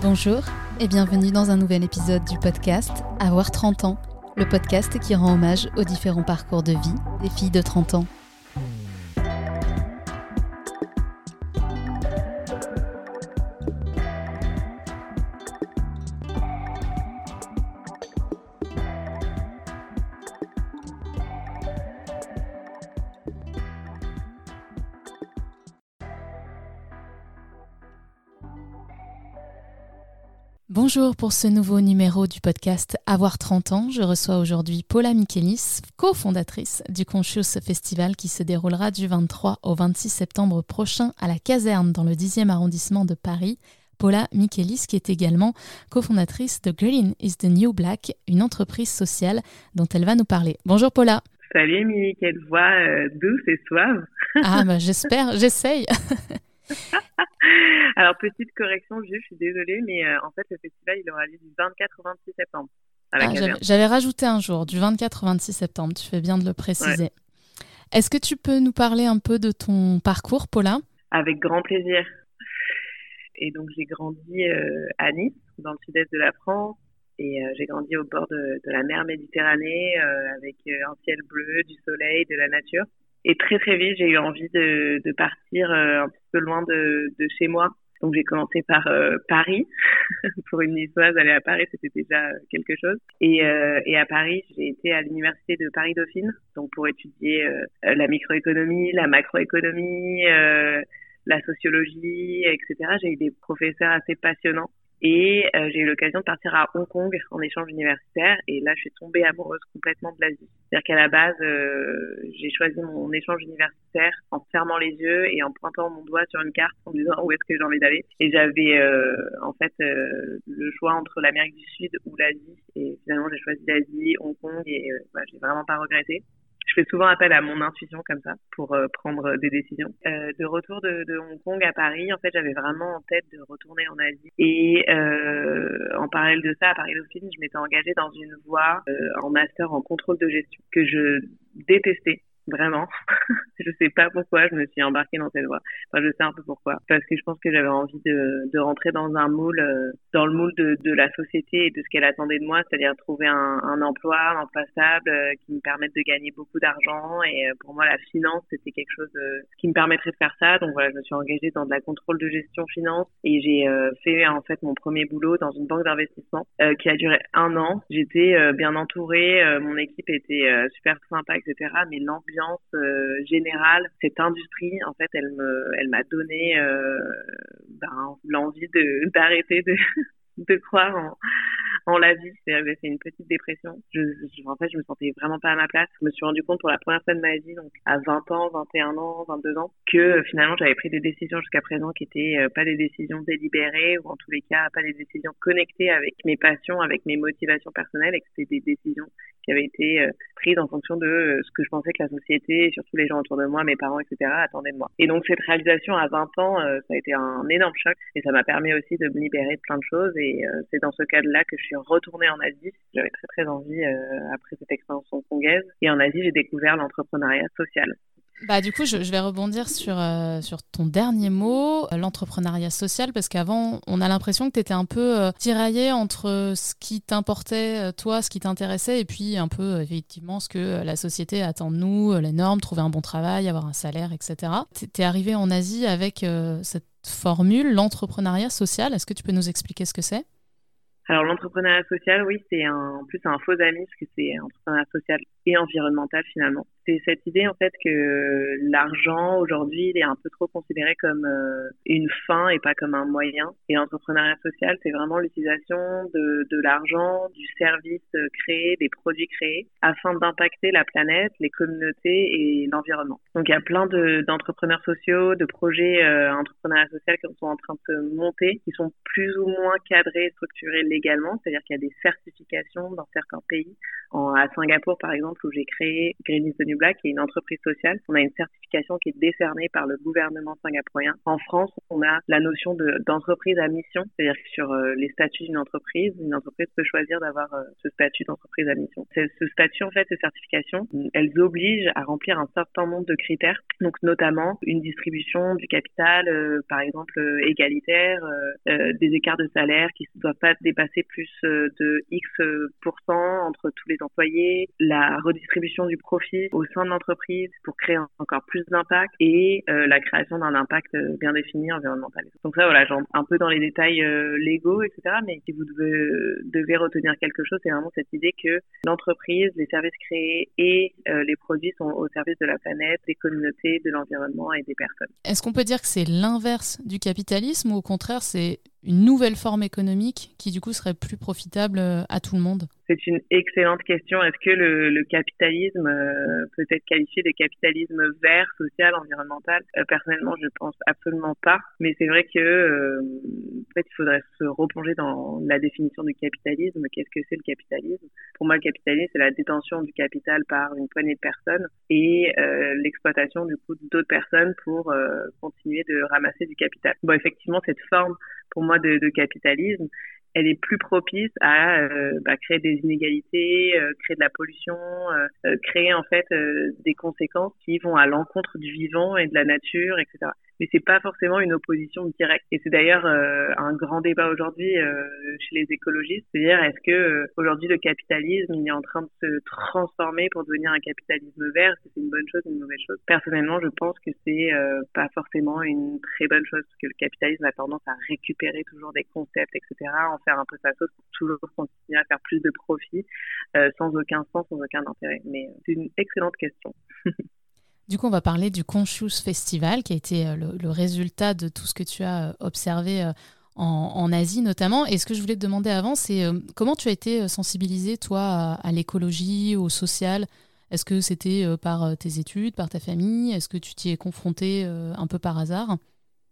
Bonjour et bienvenue dans un nouvel épisode du podcast Avoir 30 ans, le podcast qui rend hommage aux différents parcours de vie des filles de 30 ans. Bonjour pour ce nouveau numéro du podcast Avoir 30 ans. Je reçois aujourd'hui Paula Michelis, cofondatrice du Conscious Festival qui se déroulera du 23 au 26 septembre prochain à la caserne dans le 10e arrondissement de Paris. Paula Michelis qui est également cofondatrice de Green is the New Black, une entreprise sociale dont elle va nous parler. Bonjour Paula. Salut Émilie, quelle voix euh, douce et suave. ah bah j'espère, j'essaye. Alors, petite correction, je suis désolée, mais euh, en fait, le festival, il aura lieu du 24 au 26 septembre. Ah, j'avais rajouté un jour, du 24 au 26 septembre, tu fais bien de le préciser. Est-ce que tu peux nous parler un peu de ton parcours, Paula? Avec grand plaisir. Et donc, j'ai grandi euh, à Nice, dans le sud-est de la France, et euh, j'ai grandi au bord de, de la mer Méditerranée, avec un ciel bleu, du soleil, de la nature. Et très très vite, j'ai eu envie de, de partir un petit peu loin de, de chez moi. Donc j'ai commencé par euh, Paris. Pour une niçoise, aller à Paris, c'était déjà quelque chose. Et, euh, et à Paris, j'ai été à l'université de Paris-Dauphine, donc pour étudier la microéconomie, la macroéconomie, la sociologie, etc. J'ai eu des professeurs assez passionnants. Et euh, j'ai eu l'occasion de partir à Hong Kong en échange universitaire. Et là, je suis tombée amoureuse complètement de l'Asie. C'est-à-dire qu'à la base, euh, j'ai choisi mon échange universitaire en fermant les yeux et en pointant mon doigt sur une carte en disant où est-ce que j'ai envie d'aller. Et j'avais euh, en fait le choix entre l'Amérique du Sud ou l'Asie. Et finalement, j'ai choisi l'Asie, Hong Kong, et bah, j'ai vraiment pas regretté je fais souvent appel à mon intuition comme ça pour euh, prendre des décisions. Euh, de retour de, de, Hong Kong à Paris, en fait, j'avais vraiment en tête de retourner en Asie. Et euh, en parallèle de ça, à Paris Dauphine, je m'étais engagée dans une voie euh, en master en contrôle de gestion que je détestais vraiment. je sais pas pourquoi je me suis embarquée dans cette voie. Enfin, je sais un peu pourquoi. Parce que je pense que j'avais envie de, de rentrer dans un moule, euh, dans le moule de, de la société et de ce qu'elle attendait de moi, c'est-à-dire trouver un, un, emploi, un euh, qui me permette de gagner beaucoup d'argent. Et euh, pour moi, la finance, c'était quelque chose qui me permettrait de faire ça. Donc voilà, je me suis engagée dans de la contrôle de gestion finance et j'ai fait en fait mon premier boulot dans une banque d'investissement qui a duré un an. J'étais bien entourée, mon équipe était super sympa, etc. Mais euh, générale, cette industrie, en fait, elle me, elle m'a donné euh, ben, l'envie d'arrêter de croire en, la vie. Fait une petite dépression. Je, en fait, je me sentais vraiment pas à ma place. Je me suis rendu compte pour la première fois de ma vie, donc à 20 ans, 21 ans, 22 ans, que euh, finalement j'avais pris des décisions jusqu'à présent qui étaient pas des décisions délibérées ou en tous les cas pas des décisions connectées avec mes passions, avec mes motivations personnelles et que c'était des décisions qui avaient été euh, prises en fonction de ce que je pensais que la société, et surtout les gens autour de moi, mes parents, etc., attendaient de moi. Et donc cette réalisation à 20 ans, ça a été un énorme choc et ça m'a permis aussi de me libérer de plein de choses et c'est dans ce cadre-là que je suis retournée en Asie. J'avais très très envie euh, après cette expérience hongkongaise. Et en Asie, j'ai découvert l'entrepreneuriat social. Bah, du coup, je, vais rebondir sur, euh, sur ton dernier mot, l'entrepreneuriat social, parce qu'avant, on a l'impression que tu étais un peu euh, tiraillé entre ce qui t'importait, toi, ce qui t'intéressait, et puis un peu, effectivement, ce que la société attend de nous, les normes, trouver un bon travail, avoir un salaire, etc. Tu es arrivé en Asie avec cette formule, l'entrepreneuriat social. Est-ce que tu peux nous expliquer ce que c'est? Alors l'entrepreneuriat social, oui, c'est en plus un faux ami parce que c'est entrepreneuriat social et environnemental finalement. C'est cette idée en fait que l'argent aujourd'hui il est un peu trop considéré comme euh, une fin et pas comme un moyen. Et l'entrepreneuriat social, c'est vraiment l'utilisation de, de l'argent, du service créé, des produits créés, afin d'impacter la planète, les communautés et l'environnement. Donc il y a plein d'entrepreneurs sociaux, de projets euh, entrepreneuriat social qui sont en train de se monter, qui sont plus ou moins cadrés, structurés légalement, c'est-à-dire qu'il y a des certifications dans certains pays. En, à Singapour par exemple, où j'ai créé Green is the New Black, est une entreprise sociale. On a une certification qui est décernée par le gouvernement singapourien. En France, on a la notion d'entreprise à mission, c'est-à-dire que sur euh, les statuts d'une entreprise, une entreprise peut choisir d'avoir euh, ce statut d'entreprise à mission. Ce statut, en fait, de certification, elles obligent à remplir un certain nombre de critères, donc notamment une distribution du capital, euh, par exemple égalitaire, des écarts de salaire qui ne doivent pas dépasser plus de X entre tous les employés, la redistribution du profit au sein de l'entreprise pour créer encore plus d'impact et la création d'un impact bien défini environnemental. Donc ça, voilà, un peu dans les détails légaux, etc. Mais si vous devez, retenir quelque chose, c'est vraiment cette idée que l'entreprise, les services créés et euh, les produits sont au service de la planète, des communautés, de l'environnement et des personnes. Est-ce qu'on peut dire que c'est l'inverse du capitalisme ou au contraire c'est une nouvelle forme économique qui du coup serait plus profitable euh, à tout le monde C'est une excellente question. Est-ce que le, capitalisme euh, peut être qualifié de capitalisme vert, social, environnemental? Euh, Personnellement, je pense absolument pas. Mais c'est vrai que fait, il faudrait se replonger dans la définition du capitalisme. Qu'est-ce que c'est le capitalisme? Pour moi, le capitalisme, c'est la détention du capital par une poignée de personnes et l'exploitation du coup d'autres personnes pour continuer de ramasser du capital. Bon, effectivement, cette forme pour moi de, capitalisme, elle est plus propice à euh, bah, créer des inégalités, euh, créer de la pollution, euh, créer en fait des conséquences qui vont à l'encontre du vivant et de la nature, etc mais c'est pas forcément une opposition directe. Et c'est d'ailleurs euh, un grand débat aujourd'hui euh, chez les écologistes, c'est-à-dire est-ce que euh, aujourd'hui le capitalisme il est en train de se transformer pour devenir un capitalisme vert? C'est une bonne chose, une mauvaise chose? Personnellement, je pense que c'est pas forcément une très bonne chose parce que le capitalisme a tendance à récupérer toujours des concepts, etc., en faire un peu sa sauce pour toujours continuer à faire plus de profit sans aucun sens, sans aucun intérêt. Mais c'est une excellente question. Du coup, on va parler du Conscious Festival, qui a été euh, le, résultat de tout ce que tu as euh, observé euh, en, Asie notamment. Et ce que je voulais te demander avant, c'est comment tu as été sensibilisé, toi, à, l'écologie, au social? Est-ce que c'était par tes études, par ta famille? Est-ce que tu t'y es confronté un peu par hasard?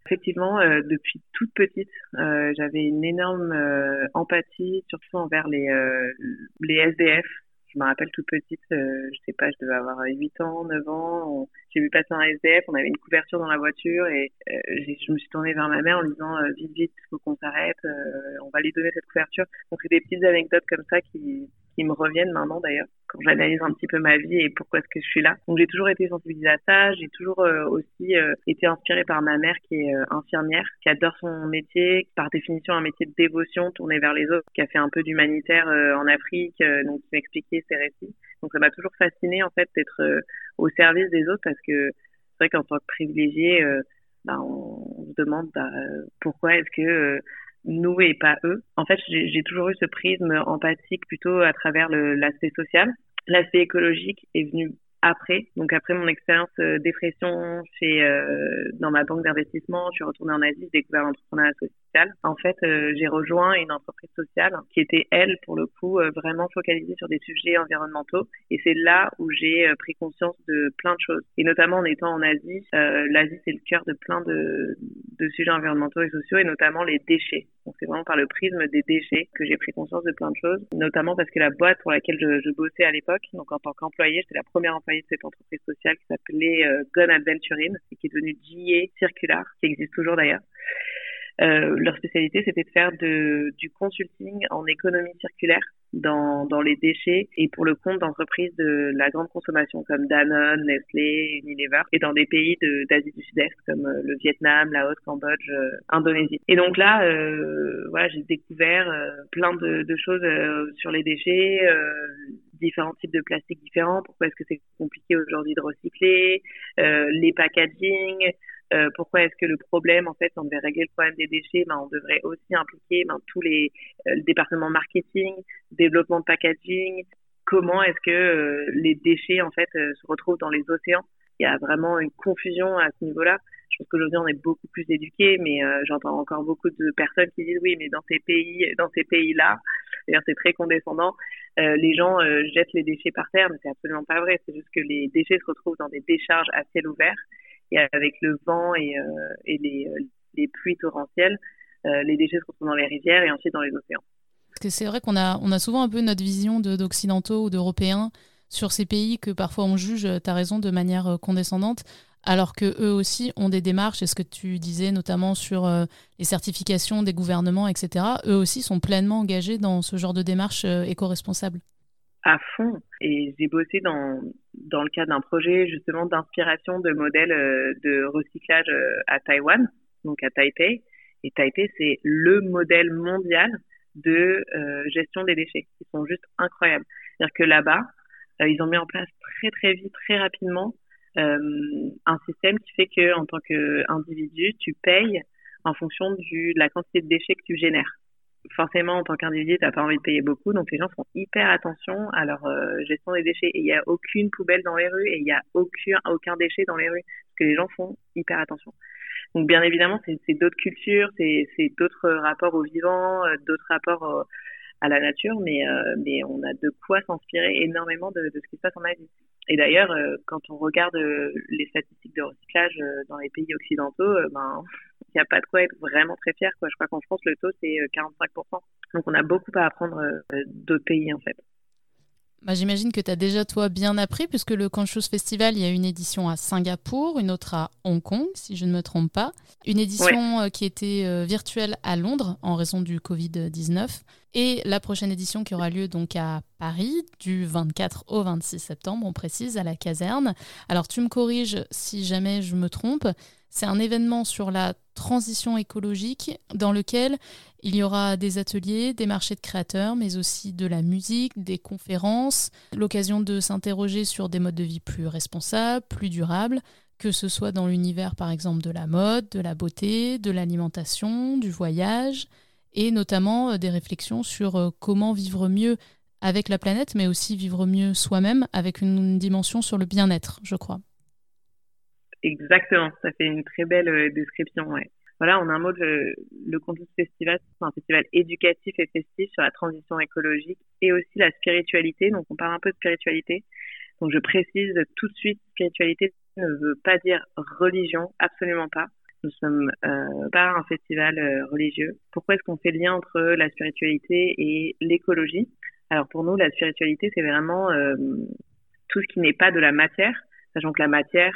Effectivement, depuis toute petite, j'avais une énorme empathie, surtout envers les, les SDF, je me rappelle toute petite, euh, je sais pas, je devais avoir 8 ans, 9 ans. J'ai vu passer un SDF, on avait une couverture dans la voiture et euh, je me suis tournée vers ma mère en disant euh, vite, vite, faut qu'on s'arrête, euh, on va lui donner cette couverture. Donc c'est des petites anecdotes comme ça qui, qui me reviennent maintenant d'ailleurs quand j'analyse un petit peu ma vie et pourquoi est-ce que je suis là. Donc j'ai toujours été sensibilisée à ça, j'ai toujours euh, aussi euh, été inspirée par ma mère qui est euh, infirmière, qui adore son métier, par définition un métier de dévotion tourné vers les autres, qui a fait un peu d'humanitaire en Afrique, donc qui m'expliquait ses récits. Donc ça m'a toujours fascinée en fait d'être au service des autres parce que c'est vrai qu'en tant que privilégié, bah, on, se demande bah, pourquoi est-ce que nous et pas eux. En fait, j'ai toujours eu ce prisme empathique plutôt à travers l'aspect social. L'aspect écologique est venu après. Donc après mon expérience euh, dépression chez euh, dans ma banque d'investissement, je suis retournée en Asie, j'ai découvert l'entrepreneuriat En fait, euh, j'ai rejoint une entreprise sociale qui était elle pour le coup vraiment focalisée sur des sujets environnementaux et c'est là où j'ai pris conscience de plein de choses et notamment en étant en Asie, l'Asie c'est le cœur de plein de, sujets environnementaux et sociaux et notamment les déchets. Donc c'est vraiment par le prisme des déchets que j'ai pris conscience de plein de choses, notamment parce que la boîte pour laquelle je, bossais à l'époque, donc en tant qu'employée, j'étais la première employée de cette entreprise sociale qui s'appelait euh, Gun Adventuring et qui est devenue GA Circular, qui existe toujours d'ailleurs. Euh, leur spécialité, c'était de faire de, du consulting en économie circulaire dans, dans les déchets et pour le compte d'entreprises de la grande consommation comme Danone, Nestlé, Unilever et dans des pays d'Asie du Sud-Est comme euh, le Vietnam, Laos, Cambodge, euh, Indonésie. Et donc là, euh, voilà, j'ai découvert euh, plein de, de choses sur les déchets, différents types de plastiques différents, pourquoi est-ce que c'est compliqué aujourd'hui de recycler, les packaging, euh, pourquoi est-ce que le problème, en fait, on devait régler le problème des déchets, ben, on devrait aussi impliquer ben, tous les euh, départements marketing, développement de packaging. Comment est-ce que euh, les déchets, en fait, se retrouvent dans les océans? Il y a vraiment une confusion à ce niveau-là. Je pense qu'aujourd'hui, on est beaucoup plus éduqués, mais j'entends encore beaucoup de personnes qui disent oui, mais dans ces pays, dans ces pays-là, c'est très condescendant. les gens jettent les déchets par terre, mais c'est absolument pas vrai. C'est juste que les déchets se retrouvent dans des décharges à ciel ouvert et avec le vent et, euh, et les, euh, les, pluies torrentielles, euh, les déchets se retrouvent dans les rivières et ensuite dans les océans. Parce que c'est vrai qu'on a, on a souvent un peu notre vision d'occidentaux ou d'européens sur ces pays que parfois on juge, tu as raison, de manière condescendante alors que eux aussi ont des démarches, et ce que tu disais notamment sur les certifications des gouvernements, etc., eux aussi sont pleinement engagés dans ce genre de démarche éco-responsable. À fond. Et j'ai bossé dans, dans le cadre d'un projet justement d'inspiration de modèles euh, de recyclage à Taïwan, donc à Taipei. Et Taipei, c'est le modèle mondial de gestion des déchets. Ils sont juste incroyables. C'est-à-dire que là-bas, ils ont mis en place très très vite, très rapidement, euh, un système qui fait que en tant qu'individu, tu payes en fonction du, de la quantité de déchets que tu génères. Forcément, en tant qu'individu, tu n'as pas envie de payer beaucoup, donc les gens font hyper attention à leur euh, gestion des déchets. Et il n'y a aucune poubelle dans les rues et il n'y a aucun, aucun déchet dans les rues, parce que les gens font hyper attention. Donc bien évidemment, c'est d'autres cultures, c'est d'autres rapports au vivant, euh, d'autres rapports à la nature, mais, mais on a de quoi s'inspirer énormément de, de, ce qui se passe en Asie. Et d'ailleurs, euh, quand on regarde euh, les statistiques de recyclage euh, dans les pays occidentaux, ben, il n'y a pas de quoi être vraiment très fier. Quoi. Je crois qu'en France, le taux, c'est 45%. Donc, on a beaucoup à apprendre d'autres pays, en fait. Bah, J'imagine que tu as déjà, toi, bien appris, puisque le Conscious Festival, il y a une édition à Singapour, une autre à Hong Kong, si je ne me trompe pas. Une édition qui était virtuelle à Londres en raison du Covid-19. Et la prochaine édition qui aura lieu donc à Paris du 24 au 26 septembre, on précise, à la caserne. Alors tu me corriges si jamais je me trompe. C'est un événement sur la transition écologique dans lequel il y aura des ateliers, des marchés de créateurs, mais aussi de la musique, des conférences, l'occasion de s'interroger sur des modes de vie plus responsables, plus durables, que ce soit dans l'univers par exemple de la mode, de la beauté, de l'alimentation, du voyage, et notamment euh, des réflexions sur euh, comment vivre mieux avec la planète, mais aussi vivre mieux soi-même avec une dimension sur le bien-être, je crois. Exactement, ça fait une très belle euh, description. Ouais. Voilà, en un mot, le, le Festival, c'est un festival éducatif et festif sur la transition écologique et aussi la spiritualité. Donc, on parle un peu de spiritualité. Donc, je précise tout de suite, spiritualité ne veut pas dire religion, absolument pas. Nous sommes euh, pas un festival euh, religieux. Pourquoi est-ce qu'on fait le lien entre la spiritualité et l'écologie? Alors pour nous, la spiritualité, c'est vraiment euh, tout ce qui n'est pas de la matière, sachant que la matière,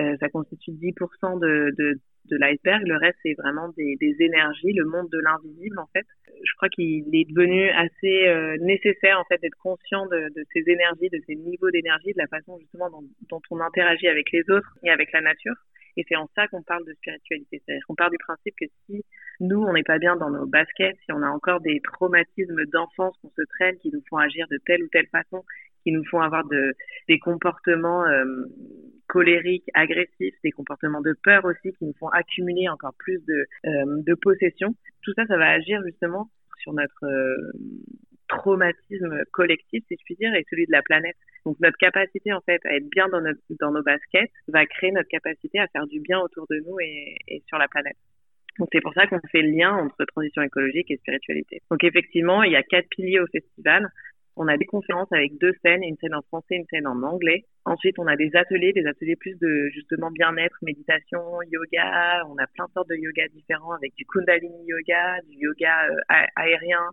euh, ça constitue 10% de, de, de l'iceberg. Le reste, c'est vraiment des, énergies, le monde de l'invisible, en fait. Je crois qu'il est devenu assez euh, nécessaire, en fait, d'être conscient de, de, ces énergies, de ces niveaux d'énergie, de la façon, justement, dont, dont on interagit avec les autres et avec la nature. Et c'est en ça qu'on parle de spiritualité. C'est-à-dire qu'on part du principe que si nous, on n'est pas bien dans nos baskets, si on a encore des traumatismes d'enfance qu'on se traîne, qui nous font agir de telle ou telle façon, qui nous font avoir de, des comportements euh, colériques, agressifs, des comportements de peur aussi, qui nous font accumuler encore plus de, euh, de possession. Tout ça, ça va agir justement sur notre euh, traumatisme collectif, si je puis dire, et celui de la planète. Donc notre capacité en fait à être bien dans, notre, dans nos baskets va créer notre capacité à faire du bien autour de nous et, et sur la planète. Donc c'est pour ça qu'on fait le lien entre transition écologique et spiritualité. Donc effectivement, il y a quatre piliers au festival. On a des conférences avec deux scènes, une scène en français, une scène en anglais. Ensuite, on a des ateliers, des ateliers plus de justement bien-être, méditation, yoga. On a plein de sortes de yoga différents avec du kundalini yoga, du yoga euh, aérien,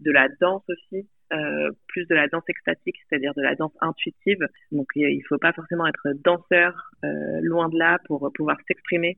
de la danse aussi. Euh, plus de la danse extatique, c'est-à-dire de la danse intuitive. Donc il faut pas forcément être danseur, euh, loin de là, pour pouvoir s'exprimer.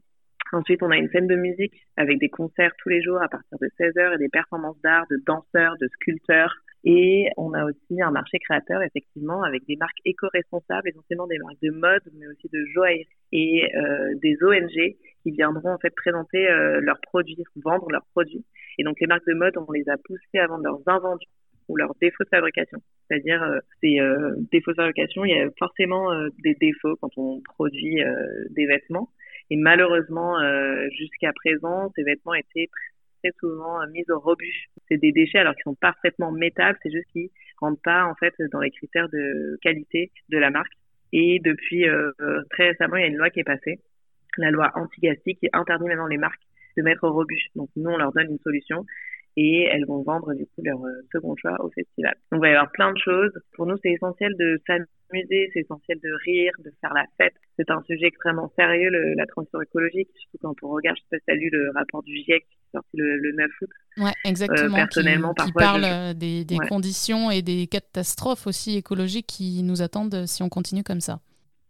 Ensuite, on a une scène de musique avec des concerts tous les jours à partir de 16h et des performances d'art de danseurs, de sculpteurs. Et on a aussi un marché créateur, effectivement, avec des marques éco-responsables, essentiellement des marques de mode, mais aussi de joaillerie et euh, des ONG qui viendront en fait présenter euh, leurs produits, vendre leurs produits. Et donc les marques de mode, on les a poussées à vendre leurs invendus ou leurs défauts de fabrication. C'est-à-dire euh, ces euh, défauts de fabrication, il y a forcément euh, des défauts quand on produit euh, des vêtements. Et malheureusement, jusqu'à présent, ces vêtements étaient très souvent mis au rebut. C'est des déchets alors qu'ils sont parfaitement métables, c'est juste qu'ils rentrent pas en fait dans les critères de qualité de la marque. Et depuis très récemment, il y a une loi qui est passée, la loi anti-gaspi, qui interdit maintenant les marques de mettre au rebut. Donc nous, on leur donne une solution et elles vont vendre du coup leur euh, second choix au festival. Donc il va y avoir plein de choses. Pour nous, c'est essentiel de s'amuser, c'est essentiel de rire, de faire la fête. C'est un sujet extrêmement sérieux, la transition écologique, surtout quand on regarde, je sais pas si lu le rapport du GIEC qui est sorti le, 9 août. Ouais, exactement. personnellement, qui, parle euh, des, conditions et des catastrophes aussi écologiques qui nous attendent si on continue comme ça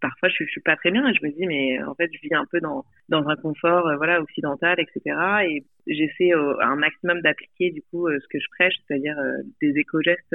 parfois je, suis pas très bien et je me dis mais en fait je vis un peu dans dans un confort euh, voilà occidental etc et j'essaie un maximum d'appliquer du coup euh, ce que je prêche c'est-à-dire euh, des éco-gestes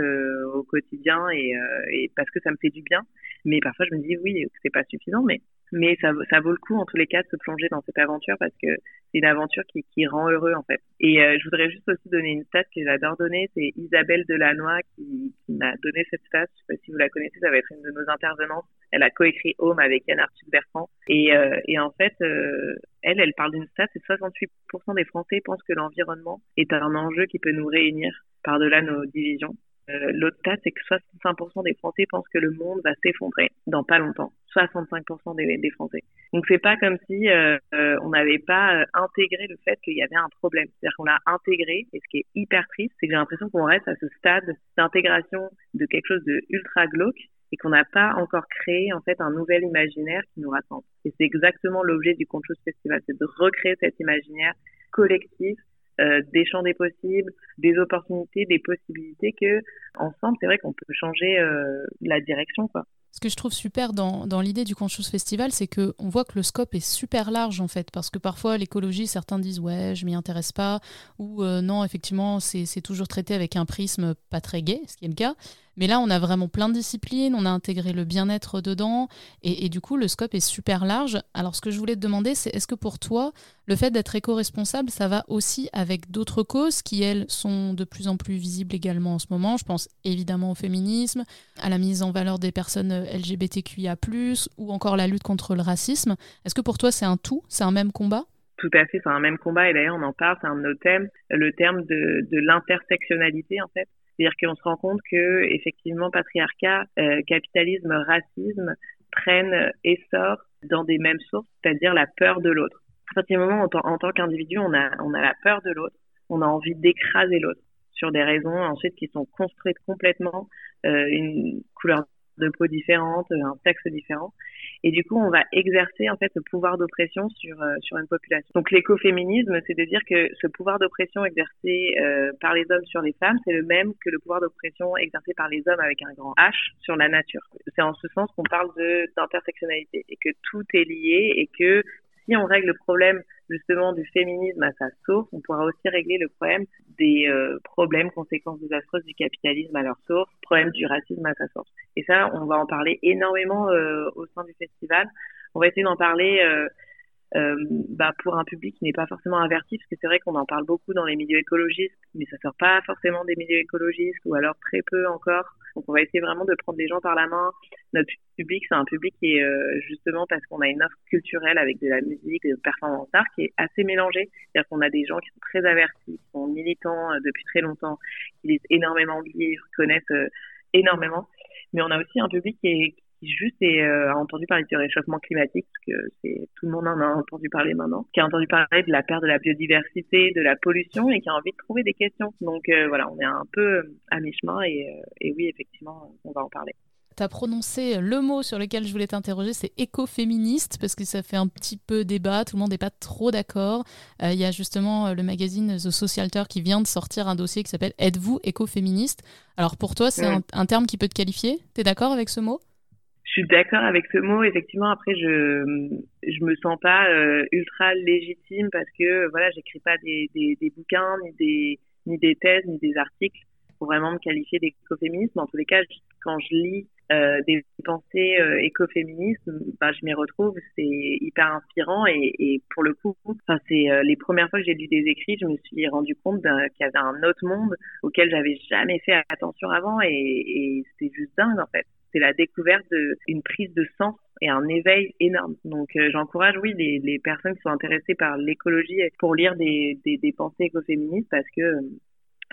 au quotidien et, et parce que ça me fait du bien. Mais parfois je me dis oui c'est pas suffisant mais mais ça, ça vaut le coup en tous les cas de se plonger dans cette aventure parce que c'est une aventure qui, qui rend heureux en fait. Et euh, je voudrais juste aussi donner une stat que j'adore donner, c'est Isabelle Delannoy qui, qui m'a donné cette stat. Je sais pas si vous la connaissez, ça va être une de nos intervenantes. Elle a coécrit Home avec Yann Arthur Bertrand. Et, euh, et en fait, euh, elle, elle parle d'une stat, c'est 68% des Français pensent que l'environnement est un enjeu qui peut nous réunir par-delà nos divisions. Euh, l'autre tas, c'est que 65% des Français pensent que le monde va s'effondrer dans pas longtemps. 65% des, des, Français. Donc c'est pas comme si euh, euh, on n'avait pas intégré le fait qu'il y avait un problème. C'est-à-dire qu'on l'a intégré, et ce qui est hyper triste, c'est que j'ai l'impression qu'on reste à ce stade d'intégration de quelque chose de ultra glauque et qu'on n'a pas encore créé en fait un nouvel imaginaire qui nous rassemble. Et c'est exactement l'objet du Conchos Festival, c'est de recréer cet imaginaire collectif euh, des champs des possibles, des opportunités, des possibilités que ensemble, c'est vrai qu'on peut changer euh, la direction, quoi. Ce que je trouve super dans, dans l'idée du Conscious Festival, c'est qu'on voit que le scope est super large en fait, parce que parfois l'écologie, certains disent ouais, je m'y intéresse pas, ou euh, non, effectivement, c'est toujours traité avec un prisme pas très gai, ce qui est le cas. Mais là, on a vraiment plein de disciplines, on a intégré le bien-être dedans, et, du coup, le scope est super large. Alors, ce que je voulais te demander, c'est est-ce que pour toi, le fait d'être éco-responsable, ça va aussi avec d'autres causes qui, elles, sont de plus en plus visibles également en ce moment? Je pense évidemment au féminisme, à la mise en valeur des personnes LGBTQIA, ou encore la lutte contre le racisme. Est-ce que pour toi, c'est un tout? C'est un même combat? Tout à fait, c'est un même combat et d'ailleurs on en parle, c'est un de nos thèmes, le terme de l'intersectionnalité en fait. C'est-à-dire qu'on se rend compte que effectivement patriarcat, euh, capitalisme, racisme prennent essor dans des mêmes sources, c'est-à-dire la peur de l'autre. À partir du moment où en, tant qu'individu on a on a la peur de l'autre, on a envie d'écraser l'autre sur des raisons ensuite qui sont construites complètement, euh, une couleur de peau différente, un sexe différent. Et du coup, on va exercer en fait ce pouvoir d'oppression sur euh, sur une population. Donc l'écoféminisme, c'est de dire que ce pouvoir d'oppression exercé euh, par les hommes sur les femmes, c'est le même que le pouvoir d'oppression exercé par les hommes avec un grand H sur la nature. C'est en ce sens qu'on parle de d'intersectionnalité et que tout est lié et que si on règle le problème justement du féminisme à sa source, on pourra aussi régler le problème des euh, problèmes, conséquences désastreuses du capitalisme à leur source, problème du racisme à sa source. Et ça, on va en parler énormément euh, au sein du festival. On va essayer d'en parler euh, bah, pour un public qui n'est pas forcément averti, parce que c'est vrai qu'on en parle beaucoup dans les milieux écologistes, mais ça sort pas forcément des milieux écologistes, ou alors très peu encore. Donc on va essayer vraiment de prendre les gens par la main. Notre public, c'est un public qui est euh, justement parce qu'on a une offre culturelle avec de la musique, de performance art qui est assez mélangée. C'est-à-dire qu'on a des gens qui sont très avertis, qui sont militants euh, depuis très longtemps, qui lisent énormément de livres, connaissent énormément. Mais on a aussi un public qui est, qui juste est, euh, a entendu parler du réchauffement climatique, parce que c'est tout le monde en a entendu parler maintenant, qui a entendu parler de la perte de la biodiversité, de la pollution et qui a envie de trouver des questions. Donc euh, voilà, on est un peu à mi-chemin et, euh, et oui, effectivement, on va en parler. Tu as prononcé le mot sur lequel je voulais t'interroger, c'est écoféministe, parce que ça fait un petit peu débat, tout le monde n'est pas trop d'accord. Il y a justement le magazine The Socialter qui vient de sortir un dossier qui s'appelle Êtes-vous écoféministe? Alors pour toi, c'est un, un, terme qui peut te qualifier? Tu es d'accord avec ce mot? Suis d'accord avec ce mot. Effectivement, après, je je me sens pas euh, ultra légitime parce que voilà, j'écris pas des, des, des, bouquins ni des ni des thèses ni des articles pour vraiment me qualifier d'écoféministe. Mais en tous les cas, quand je lis euh, des pensées euh, écoféministes, bah, je m'y retrouve. C'est hyper inspirant et, et pour le coup, enfin, c'est euh, les premières fois que j'ai lu des écrits, je me suis rendu compte qu'il y avait un autre monde auquel j'avais jamais fait attention avant et, et c'était juste dingue en fait c'est la découverte d'une prise de sens et un éveil énorme. Donc euh, j'encourage, oui, les, les, personnes qui sont intéressées par l'écologie pour lire des, des, pensées écoféministes parce que,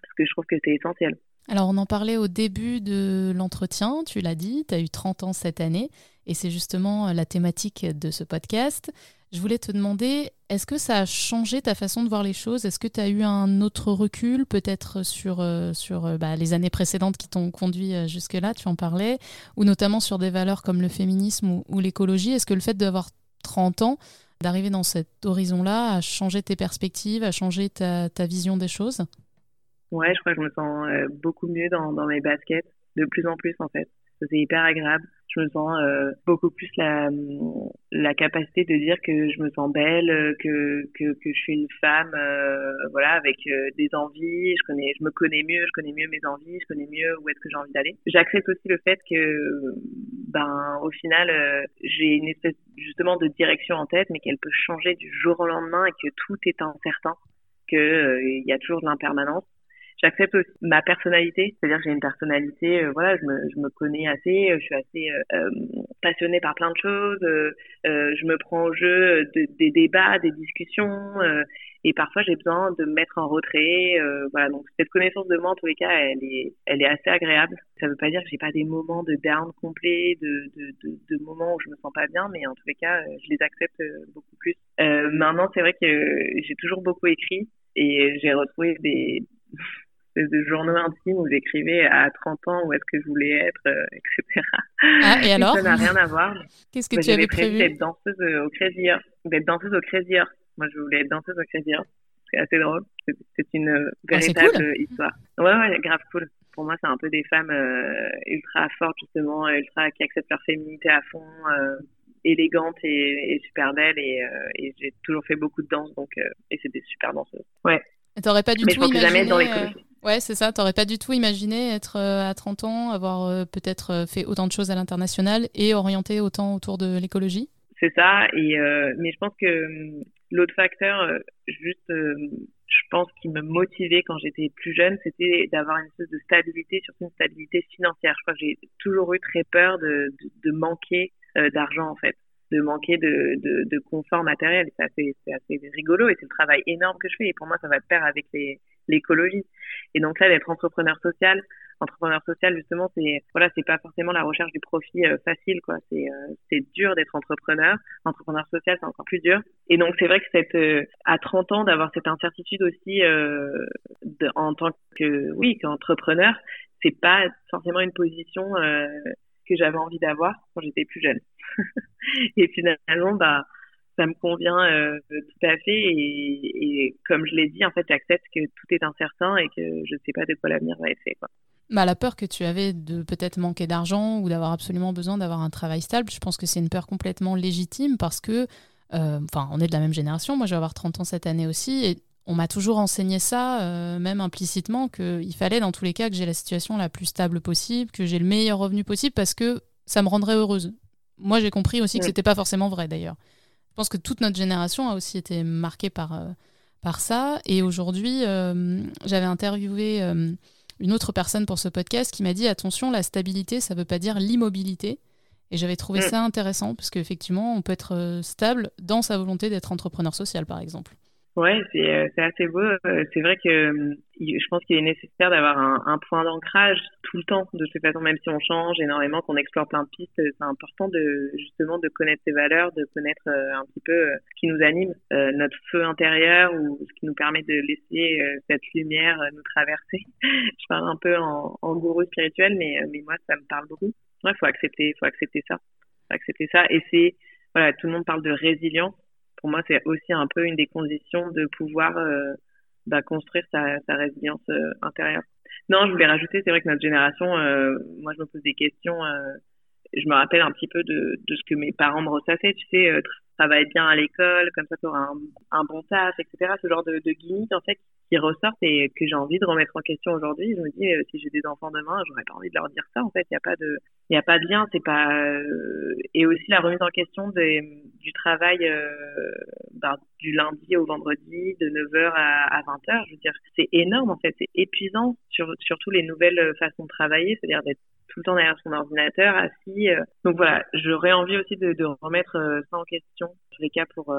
parce que je trouve que c'est essentiel. Alors on en parlait au début de l'entretien, tu l'as dit, tu as eu 30 ans cette année et c'est justement la thématique de ce podcast. Je voulais te demander, est-ce que ça a changé ta façon de voir les choses? Est-ce que tu as eu un autre recul, peut-être sur, euh, sur euh, bah, les années précédentes qui t'ont conduit euh, jusque-là, tu en parlais, ou notamment sur des valeurs comme le féminisme ou, l'écologie. Est-ce que le fait d'avoir 30 ans, d'arriver dans cet horizon-là, a changé tes perspectives, a changé ta, ta vision des choses? Ouais, je crois que je me sens beaucoup mieux dans, dans mes baskets, de plus en plus en fait. C'est hyper agréable sens euh, beaucoup plus la, capacité de dire que je me sens belle, euh, que, que, je suis une femme, euh, voilà, avec des envies. Je me connais mieux, je connais mieux mes envies, je connais mieux où est-ce que j'ai envie d'aller. J'accepte aussi le fait que, ben, au final, j'ai une espèce justement de direction en tête, mais qu'elle peut changer du jour au lendemain et que tout est incertain, que il y a toujours de l'impermanence j'accepte ma personnalité, c'est-à-dire j'ai une personnalité, euh, voilà, je me, je me connais assez, euh, je suis assez euh, euh, passionnée par plein de choses, je me prends au jeu des débats, des discussions, et parfois j'ai besoin de me mettre en retrait, voilà, donc cette connaissance de moi en tous les cas, elle est, elle est assez agréable. Ça veut pas dire que j'ai pas des moments de down complet, de, de, de, de, moments où je me sens pas bien, mais en tous les cas, je les accepte beaucoup plus. maintenant, c'est vrai que j'ai toujours beaucoup écrit et j'ai retrouvé des de journaux intimes où j'écrivais à 30 ans où est-ce que je voulais être, euh, etc. Ah, et alors Ça n'a rien à voir. Qu'est-ce que bah, tu avais prévu? d'être danseuse au Crazy D'être danseuse au Crazy Moi, je voulais être danseuse au Crazy C'est assez drôle. C'est une euh, ah, véritable histoire. Ouais, ouais, grave cool. Pour moi, c'est un peu des femmes euh, ultra fortes, justement, ultra qui acceptent leur féminité à fond, élégantes et, super belles. Et, et j'ai toujours fait beaucoup de danse, donc, et c'est des super danseuses. Ouais. T'aurais pas du tout imaginé. Jamais dans les Ouais, c'est ça. T'aurais pas du tout imaginé être euh, à 30 ans, avoir euh, peut-être euh, fait autant de choses à l'international et orienté autant autour de l'écologie? C'est ça. Et mais je pense que hum, l'autre facteur, juste, je pense qui me motivait quand j'étais plus jeune, c'était d'avoir une espèce de stabilité, surtout une stabilité financière. Je crois que j'ai toujours eu très peur de, manquer d'argent en fait de manquer de, de, de confort matériel. C'est assez, assez rigolo et c'est le travail énorme que je fais. Et pour moi, ça va de pair avec l'écologie. Et donc là, d'être entrepreneur social, entrepreneur social justement, c'est voilà, c'est pas forcément la recherche du profit euh, facile quoi. C'est euh, c'est dur d'être entrepreneur. Entrepreneur social, c'est encore plus dur. Et donc c'est vrai que cette euh, à 30 ans d'avoir cette incertitude aussi de, en tant que oui qu'entrepreneur, c'est pas forcément une position que j'avais envie d'avoir quand j'étais plus jeune. et finalement, bah, ça me convient euh, tout à fait. Et, et comme je l'ai dit, en fait, j'accepte que tout est incertain et que je ne sais pas de quoi l'avenir va être fait. Quoi. Bah, la peur que tu avais de peut-être manquer d'argent ou d'avoir absolument besoin d'avoir un travail stable, je pense que c'est une peur complètement légitime parce que, euh, enfin, on est de la même génération. Moi, je vais avoir 30 ans cette année aussi. Et on m'a toujours enseigné ça, euh, même implicitement, qu'il fallait dans tous les cas que j'ai la situation la plus stable possible, que j'ai le meilleur revenu possible parce que ça me rendrait heureuse. Moi, j'ai compris aussi que ce n'était pas forcément vrai d'ailleurs. Je pense que toute notre génération a aussi été marquée par, euh, par ça. Et aujourd'hui, euh, j'avais interviewé une autre personne pour ce podcast qui m'a dit attention, la stabilité, ça ne veut pas dire l'immobilité. Et j'avais trouvé mm. ça intéressant parce qu'effectivement, on peut être stable dans sa volonté d'être entrepreneur social, par exemple. Ouais, c'est euh, c'est assez beau. Euh, c'est vrai que euh, je pense qu'il est nécessaire d'avoir un, un point d'ancrage tout le temps. De toute façon, même si on change énormément, qu'on explore plein de pistes, c'est important de justement de connaître ses valeurs, de connaître un petit peu ce qui nous anime, notre feu intérieur ou ce qui nous permet de laisser cette lumière nous traverser. je parle un peu en, en gourou spirituel, mais mais moi ça me parle beaucoup. Ouais, faut accepter, faut accepter ça, faut accepter ça. Et c'est voilà, tout le monde parle de résilience pour moi, c'est aussi un peu une des conditions de pouvoir euh, bah, construire sa, résilience euh, intérieure. Non, je voulais rajouter, c'est vrai que notre génération, euh, moi, je me pose des questions. je me rappelle un petit peu de, ce que mes parents me ressassaient, tu sais, travaille bien à l'école, comme ça tu auras un, un, bon taf, etc. Ce genre de, de en fait, qui ressortent et que j'ai envie de remettre en question aujourd'hui. Je me dis, si j'ai des enfants demain, j'aurais pas envie de leur dire ça. En fait, il n'y a pas de, il a pas de lien, c'est pas euh, et aussi la remise en question des, du travail euh, ben, du lundi au vendredi de 9h à, à 20h, je veux dire, c'est énorme en fait, c'est épuisant sur surtout les nouvelles façons de travailler, c'est-à-dire d'être tout le temps derrière son ordinateur, assis. Euh. Donc voilà, j'aurais envie aussi de, de remettre ça en question, tous les cas pour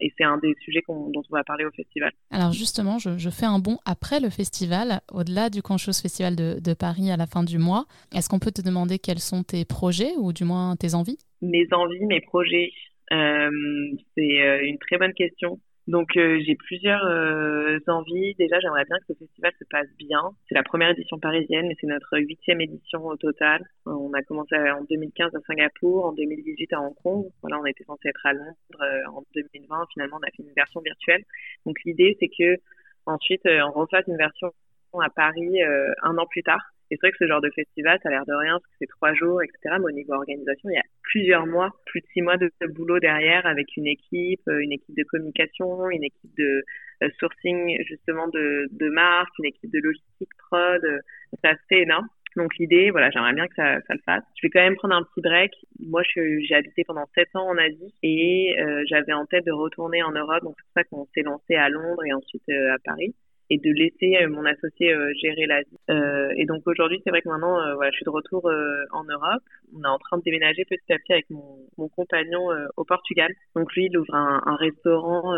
et c'est un des sujets dont on va parler au festival. Alors justement, je, je fais un bond après le festival, au-delà du Conchose Festival de, de Paris à la fin du mois. Est-ce qu'on peut te demander quels sont tes projets ou du moins tes envies? Mes envies, mes projets. C'est une très bonne question. Donc euh, j'ai plusieurs euh, envies. Déjà, j'aimerais bien que ce festival se passe bien. C'est la première édition parisienne, mais c'est notre huitième édition au total. On a commencé en 2015 à Singapour, en 2018 à Hong Kong. Voilà, on était censé être à Londres euh, en 2020. Finalement, on a fait une version virtuelle. Donc l'idée, c'est que ensuite on refasse une version à Paris un an plus tard. Et c'est vrai que ce genre de festival, ça a l'air de rien, parce que c'est trois jours, etc. Mais au niveau organisation, il y a plusieurs mois, plus de six mois de boulot derrière avec une équipe, euh, une équipe de communication, une équipe de euh, sourcing justement de, de marque, une équipe de logistique prod. Euh, c'est assez énorme. Donc l'idée, voilà, j'aimerais bien que ça, le fasse. Je vais quand même prendre un petit break. Moi, j'ai habité pendant sept ans en Asie et j'avais en tête de retourner en Europe. Donc c'est pour ça qu'on s'est lancé à Londres et ensuite à Paris et de laisser euh, mon associé euh, gérer l'Asie. Euh, et donc aujourd'hui, c'est vrai que maintenant, voilà, je suis de retour en Europe. On est en train de déménager petit à petit avec mon, mon compagnon au Portugal. Donc lui, il ouvre un, un restaurant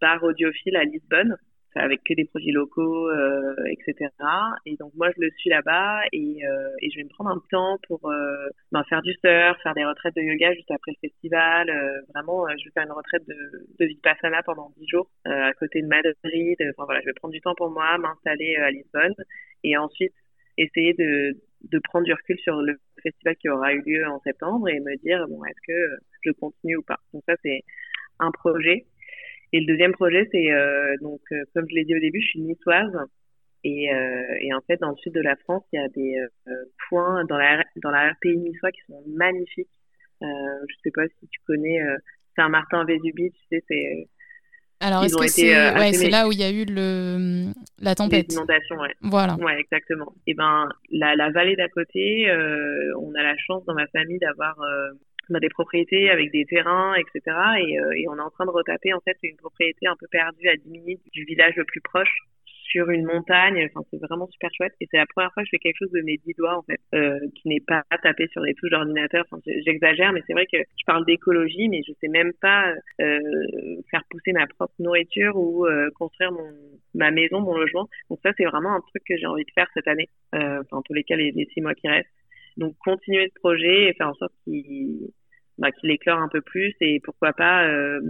bar audiophile à Lisbonne avec que des produits locaux, euh, etc. Et donc moi je le suis là-bas et, euh, et je vais me prendre un temps pour euh, ben, faire du surf, faire des retraites de yoga juste après le festival. Euh, vraiment, euh, je vais faire une retraite de, de vipassana pendant dix jours euh, à côté de Madrid. Enfin voilà, je vais prendre du temps pour moi, m'installer à Lisbonne et ensuite essayer de, de prendre du recul sur le festival qui aura eu lieu en septembre et me dire bon est-ce que je continue ou pas. Donc ça c'est un projet. Et le deuxième projet, c'est euh, donc euh, comme je l'ai dit au début, je suis niçoise et, euh, et, en fait dans le sud de la France, il y a des points dans la dans la RPI niçois qui sont magnifiques. je sais pas si tu connais Saint-Martin-Vésubie, tu sais, c'est alors, est-ce que c'est ouais, c'est là où il y a eu le, la tempête L'inondation, ouais. Voilà. Ouais, exactement. Et ben, la, la vallée d'à côté, euh, on a la chance dans ma famille d'avoir euh, on a des propriétés avec des terrains, etc. Et, euh, et, on est en train de retaper en fait une propriété un peu perdue à 10 minutes du village le plus proche sur une montagne. Enfin, c'est vraiment super chouette. Et c'est la première fois que je fais quelque chose de mes dix doigts en fait, euh, qui n'est pas tapé sur des touches d'ordinateur. Enfin, j'exagère, mais c'est vrai que je parle d'écologie, mais je sais même pas euh, faire pousser ma propre nourriture ou construire mon ma maison, mon logement. Donc ça, c'est vraiment un truc que j'ai envie de faire cette année. Enfin, en tous les cas, les, les six mois qui restent. Donc continuer ce projet et faire en sorte qu'il bah, qu'il éclaire un peu plus et pourquoi pas euh,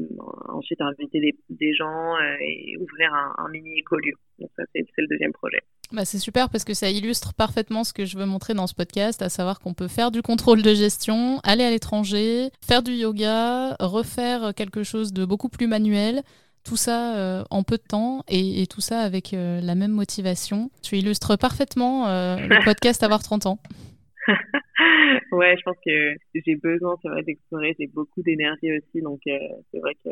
ensuite inviter des, des gens euh, et ouvrir un, un mini écolieu. Donc ça c'est le deuxième projet. Bah, c'est super parce que ça illustre parfaitement ce que je veux montrer dans ce podcast, à savoir qu'on peut faire du contrôle de gestion, aller à l'étranger, faire du yoga, refaire quelque chose de beaucoup plus manuel. Tout ça euh, en peu de temps et, et tout ça avec euh, la même motivation. Tu illustres parfaitement euh, le podcast Avoir 30 ans. ouais, je pense que j'ai besoin, c'est vrai, d'explorer. J'ai beaucoup d'énergie aussi, donc euh, c'est vrai que.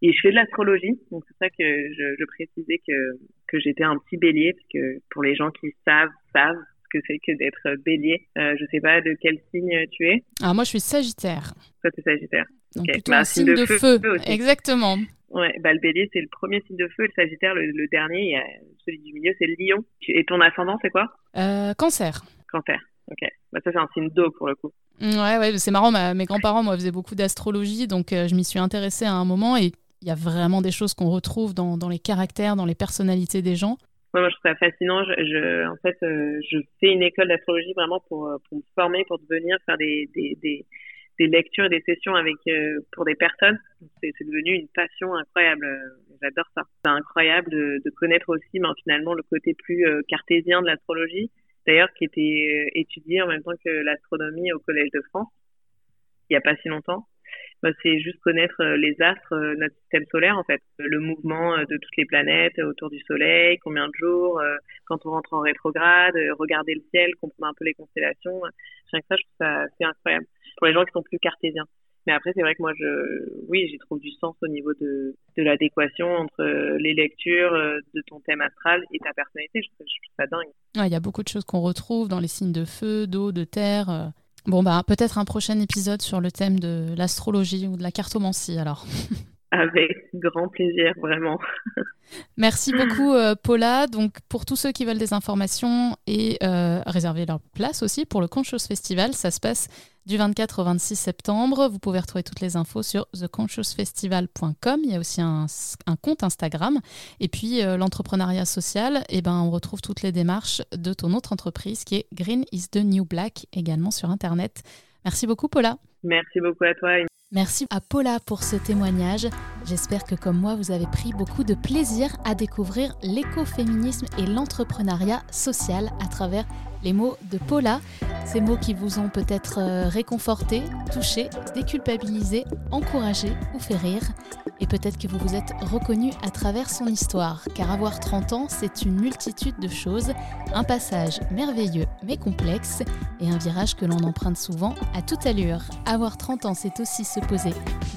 Et je fais de l'astrologie, donc c'est ça que je, je précisais que que j'étais un petit bélier, parce que pour les gens qui savent savent ce que c'est que d'être bélier. Euh, je sais pas de quel signe tu es. Ah moi je suis Sagittaire. Toi es Sagittaire. Donc plutôt bah, un signe, de, feu. Exactement. Ouais, bah le bélier c'est le premier signe de feu, le Sagittaire le, le dernier, celui du milieu c'est le lion. Et ton ascendant c'est quoi? Euh, Cancer. Cancer. Ok, bah, ça c'est un signe d'eau pour le coup. Ouais, ouais c'est marrant. mes grands-parents, moi, faisaient beaucoup d'astrologie, donc euh, je m'y suis intéressée à un moment et il y a vraiment des choses qu'on retrouve dans, dans, les caractères, dans les personnalités des gens. Ouais, moi, je trouve ça fascinant. Je, je en fait, euh, je fais une école d'astrologie vraiment pour, euh, pour me former, pour devenir, faire des, des, des, des lectures et des sessions avec pour des personnes. C'est devenu une passion incroyable. J'adore ça. C'est incroyable de, de connaître aussi, ben, finalement, le côté plus cartésien de l'astrologie d'ailleurs qui était euh, étudié en même temps que l'astronomie au Collège de France, il n'y a pas si longtemps. Bah, c'est juste connaître euh, les astres, euh, notre système solaire en fait, le mouvement de toutes les planètes autour du Soleil, combien de jours, quand on rentre en rétrograde, regarder le ciel, comprendre un peu les constellations. Rien que ça, je trouve ça c'est incroyable. Pour les gens qui sont plus cartésiens. Mais après, c'est vrai que moi, je, oui, j'y trouve du sens au niveau de, de l'adéquation entre les lectures de ton thème astral et ta personnalité. Je, trouve ça dingue. Il y a beaucoup de choses qu'on retrouve dans les signes de feu, d'eau, de terre. Euh. Bon, bah, peut-être un prochain épisode sur le thème de l'astrologie ou de la cartomancie, alors. Avec grand plaisir, vraiment. Merci beaucoup, euh, Paula. Donc, pour tous ceux qui veulent des informations et euh, réserver leur place aussi pour le Conscious Festival, ça se passe du 24 au 26 septembre. Vous pouvez retrouver toutes les infos sur theconsciousfestival.com. Il y a aussi un, compte Instagram. Et puis, euh, l'entrepreneuriat social, eh ben, on retrouve toutes les démarches de ton autre entreprise qui est Green is the New Black, également sur Internet. Merci beaucoup, Paula. Merci beaucoup à toi. Merci à Paula pour ce témoignage. J'espère que comme moi, vous avez pris beaucoup de plaisir à découvrir l'écoféminisme et l'entrepreneuriat social à travers les mots de Paula. Ces mots qui vous ont peut-être euh, réconforté, touché, déculpabilisé, encouragé ou fait rire. Et peut-être que vous vous êtes reconnu à travers son histoire, car avoir 30 ans, c'est une multitude de choses, un passage merveilleux mais complexe, et un virage que l'on emprunte souvent à toute allure. Avoir 30 ans, c'est aussi se poser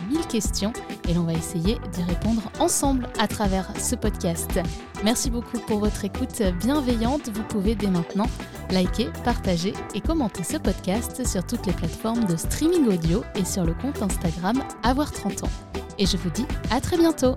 mille questions, et l'on va d'y répondre ensemble à travers ce podcast. Merci beaucoup pour votre écoute bienveillante. Vous pouvez dès maintenant liker, partager et commenter ce podcast sur toutes les plateformes de streaming audio et sur le compte Instagram Avoir 30 ans. Et je vous dis à très bientôt